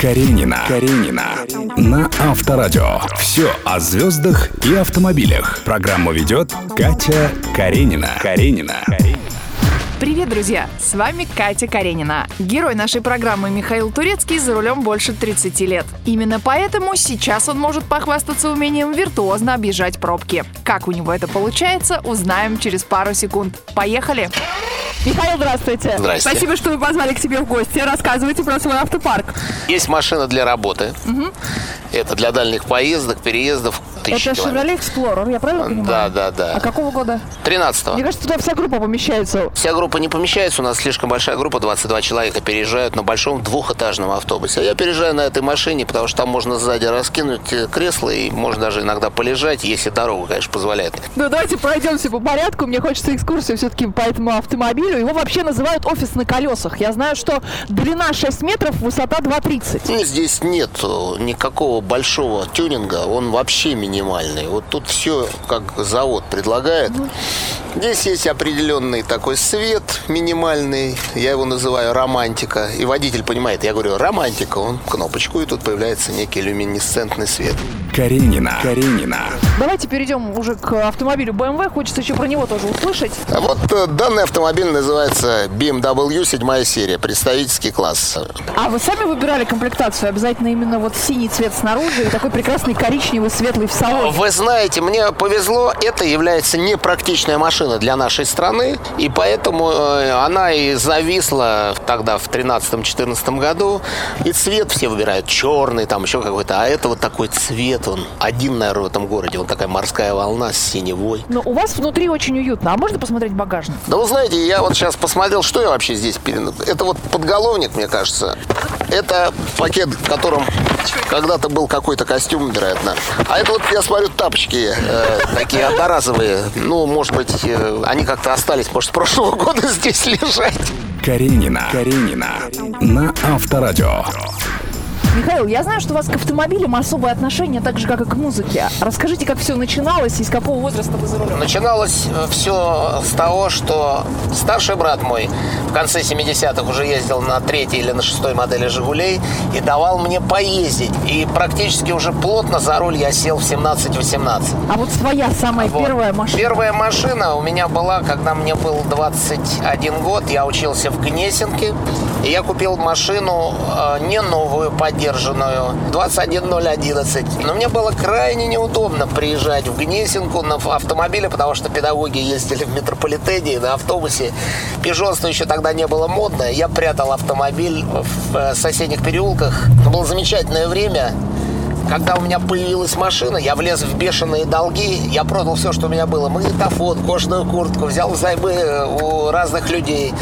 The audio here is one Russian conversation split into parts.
Каренина. Каренина. На Авторадио. Все о звездах и автомобилях. Программу ведет Катя Каренина. Каренина. Привет, друзья! С вами Катя Каренина. Герой нашей программы Михаил Турецкий за рулем больше 30 лет. Именно поэтому сейчас он может похвастаться умением виртуозно объезжать пробки. Как у него это получается, узнаем через пару секунд. Поехали! Михаил, здравствуйте. Здрасте. Спасибо, что вы позвали к себе в гости. Рассказывайте про свой автопарк. Есть машина для работы. Это для дальних поездок, переездов. Тысячи Это километров. Chevrolet Explorer, я правильно понимаю? Да, да, да. А какого года? 13 Мне кажется, туда вся группа помещается. Вся группа не помещается, у нас слишком большая группа, 22 человека переезжают на большом двухэтажном автобусе. А я переезжаю на этой машине, потому что там можно сзади раскинуть э, кресло и можно даже иногда полежать, если дорога, конечно, позволяет. Ну, давайте пройдемся по порядку. Мне хочется экскурсию все-таки по этому автомобилю. Его вообще называют офис на колесах. Я знаю, что длина 6 метров, высота 2,30. Ну, Здесь нет никакого большого тюнинга, он вообще минимальный. Вот тут все как завод предлагает. Здесь есть определенный такой свет минимальный, я его называю романтика. И водитель понимает, я говорю романтика, он кнопочку, и тут появляется некий люминесцентный свет. Каренина. Каренина. Давайте перейдем уже к автомобилю BMW. Хочется еще про него тоже услышать. А вот э, данный автомобиль называется BMW 7 серия, представительский класс. А вы сами выбирали комплектацию? Обязательно именно вот синий цвет снаружи и такой прекрасный коричневый, светлый в салоне. Вы знаете, мне повезло, это является непрактичная машина для нашей страны, и поэтому э, она и зависла тогда в 13-14 году, и цвет все выбирают черный, там еще какой-то, а это вот такой цвет, он один, наверное, в этом городе, он такая морская волна с синевой. Но у вас внутри очень уютно. А можно посмотреть багажник? Да вы знаете, я вот сейчас посмотрел, что я вообще здесь. Это вот подголовник, мне кажется. Это пакет, в котором когда-то был какой-то костюм, вероятно. А это вот, я смотрю, тапочки э, такие одноразовые. Ну, может быть, э, они как-то остались, может, с прошлого года здесь лежать. Каренина. Каренина. На Авторадио. Михаил, я знаю, что у вас к автомобилям особое отношение, так же, как и к музыке. Расскажите, как все начиналось и с какого возраста вы за рулем? Начиналось все с того, что старший брат мой в конце 70-х уже ездил на третьей или на шестой модели «Жигулей» и давал мне поездить. И практически уже плотно за руль я сел в 17-18. А вот своя самая Вот. первая машина. Первая машина у меня была, когда мне был 21 год. Я учился в Гнесинке. Я купил машину э, не новую, поддержанную, 21011. Но мне было крайне неудобно приезжать в Гнесинку на автомобиле, потому что педагоги ездили в метрополитене на автобусе. Пижонство еще тогда не было модно. Я прятал автомобиль в э, соседних переулках. Это было замечательное время. Когда у меня появилась машина, я влез в бешеные долги, я продал все, что у меня было. Магнитофон, кожаную куртку, взял взаймы э, у разных людей.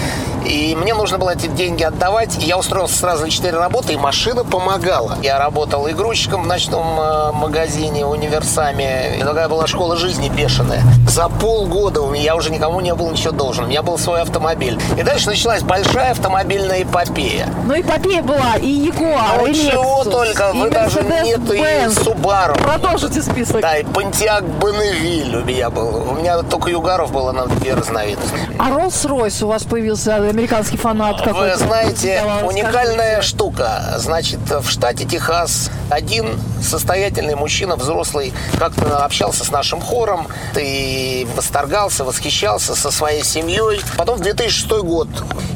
И мне нужно было эти деньги отдавать. И я устроился сразу на 4 работы, и машина помогала. Я работал и грузчиком в ночном э, магазине, универсаме. И такая была школа жизни бешеная. За полгода у меня я уже никому не был ничего должен. У меня был свой автомобиль. И дальше началась большая автомобильная эпопея. Ну, эпопея была и Ягуар, Ну, и чего Lexus, только, и вы даже нету и Mercedes-Benz. Subaru. Продолжите список. Да, и Понтиак Бонневиль у меня был. У меня только Югаров было на две разновидности. А Rolls-Royce у вас появился американский фанат Вы какой-то? знаете, Давай, уникальная расскажите. штука. Значит, в штате Техас один состоятельный мужчина, взрослый, как-то общался с нашим хором и восторгался, восхищался со своей семьей. Потом в 2006 год.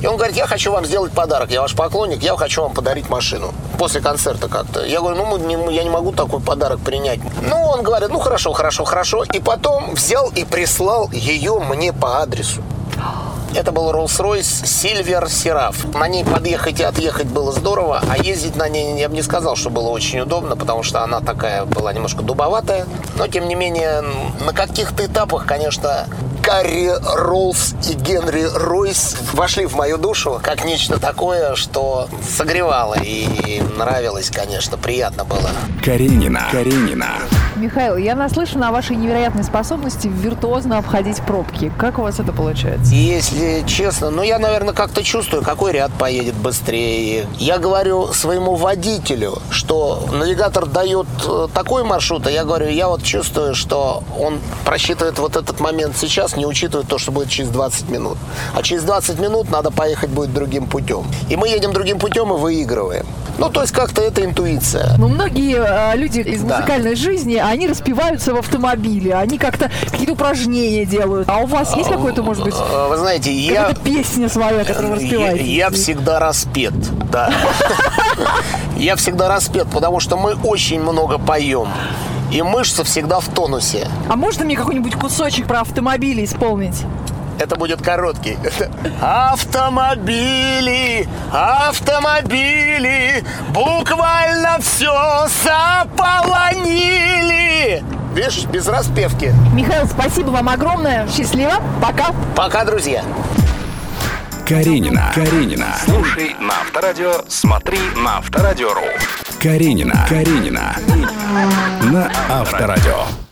И он говорит, я хочу вам сделать подарок. Я ваш поклонник, я хочу вам подарить машину. После концерта как-то. Я говорю, ну, мы не- мы- я не могу такой подарок принять. Ну, он говорит, ну, хорошо, хорошо, хорошо. И потом взял и прислал ее мне по адресу. Это был Rolls-Royce Silver Seraph. На ней подъехать и отъехать было здорово, а ездить на ней я бы не сказал, что было очень удобно, потому что она такая была немножко дубоватая. Но, тем не менее, на каких-то этапах, конечно, Гарри Роллс и Генри Ройс вошли в мою душу как нечто такое, что согревало и нравилось, конечно, приятно было. Каренина. Каренина. Михаил, я наслышана о вашей невероятной способности виртуозно обходить пробки. Как у вас это получается? Если честно, ну я, наверное, как-то чувствую, какой ряд поедет быстрее. Я говорю своему водителю, что навигатор дает э, такой маршрут, а я говорю, я вот чувствую, что он просчитывает вот этот момент сейчас, не учитывают то, что будет через 20 минут. А через 20 минут надо поехать будет другим путем. И мы едем другим путем и выигрываем. Ну, то есть как-то это интуиция. Ну, многие э, люди из Да. музыкальной жизни, они распиваются в автомобиле, они как-то какие-то упражнения делают. А у вас есть какой-то, может быть, Э, Вы знаете, я... песня своя, которую вы Я, распеваете? я всегда распет, да. Я всегда распет, потому что мы очень много поем. И мышцы всегда в тонусе. А можно мне какой-нибудь кусочек про автомобили исполнить? Это будет короткий. Автомобили, автомобили, буквально все заполонили. Видишь, без распевки. Михаил, спасибо вам огромное. Счастливо. Пока. Пока, друзья. Каренина. Каренина. Слушай на Авторадио, смотри на Авторадио.ру. Каренина. Каренина. На Авторадио.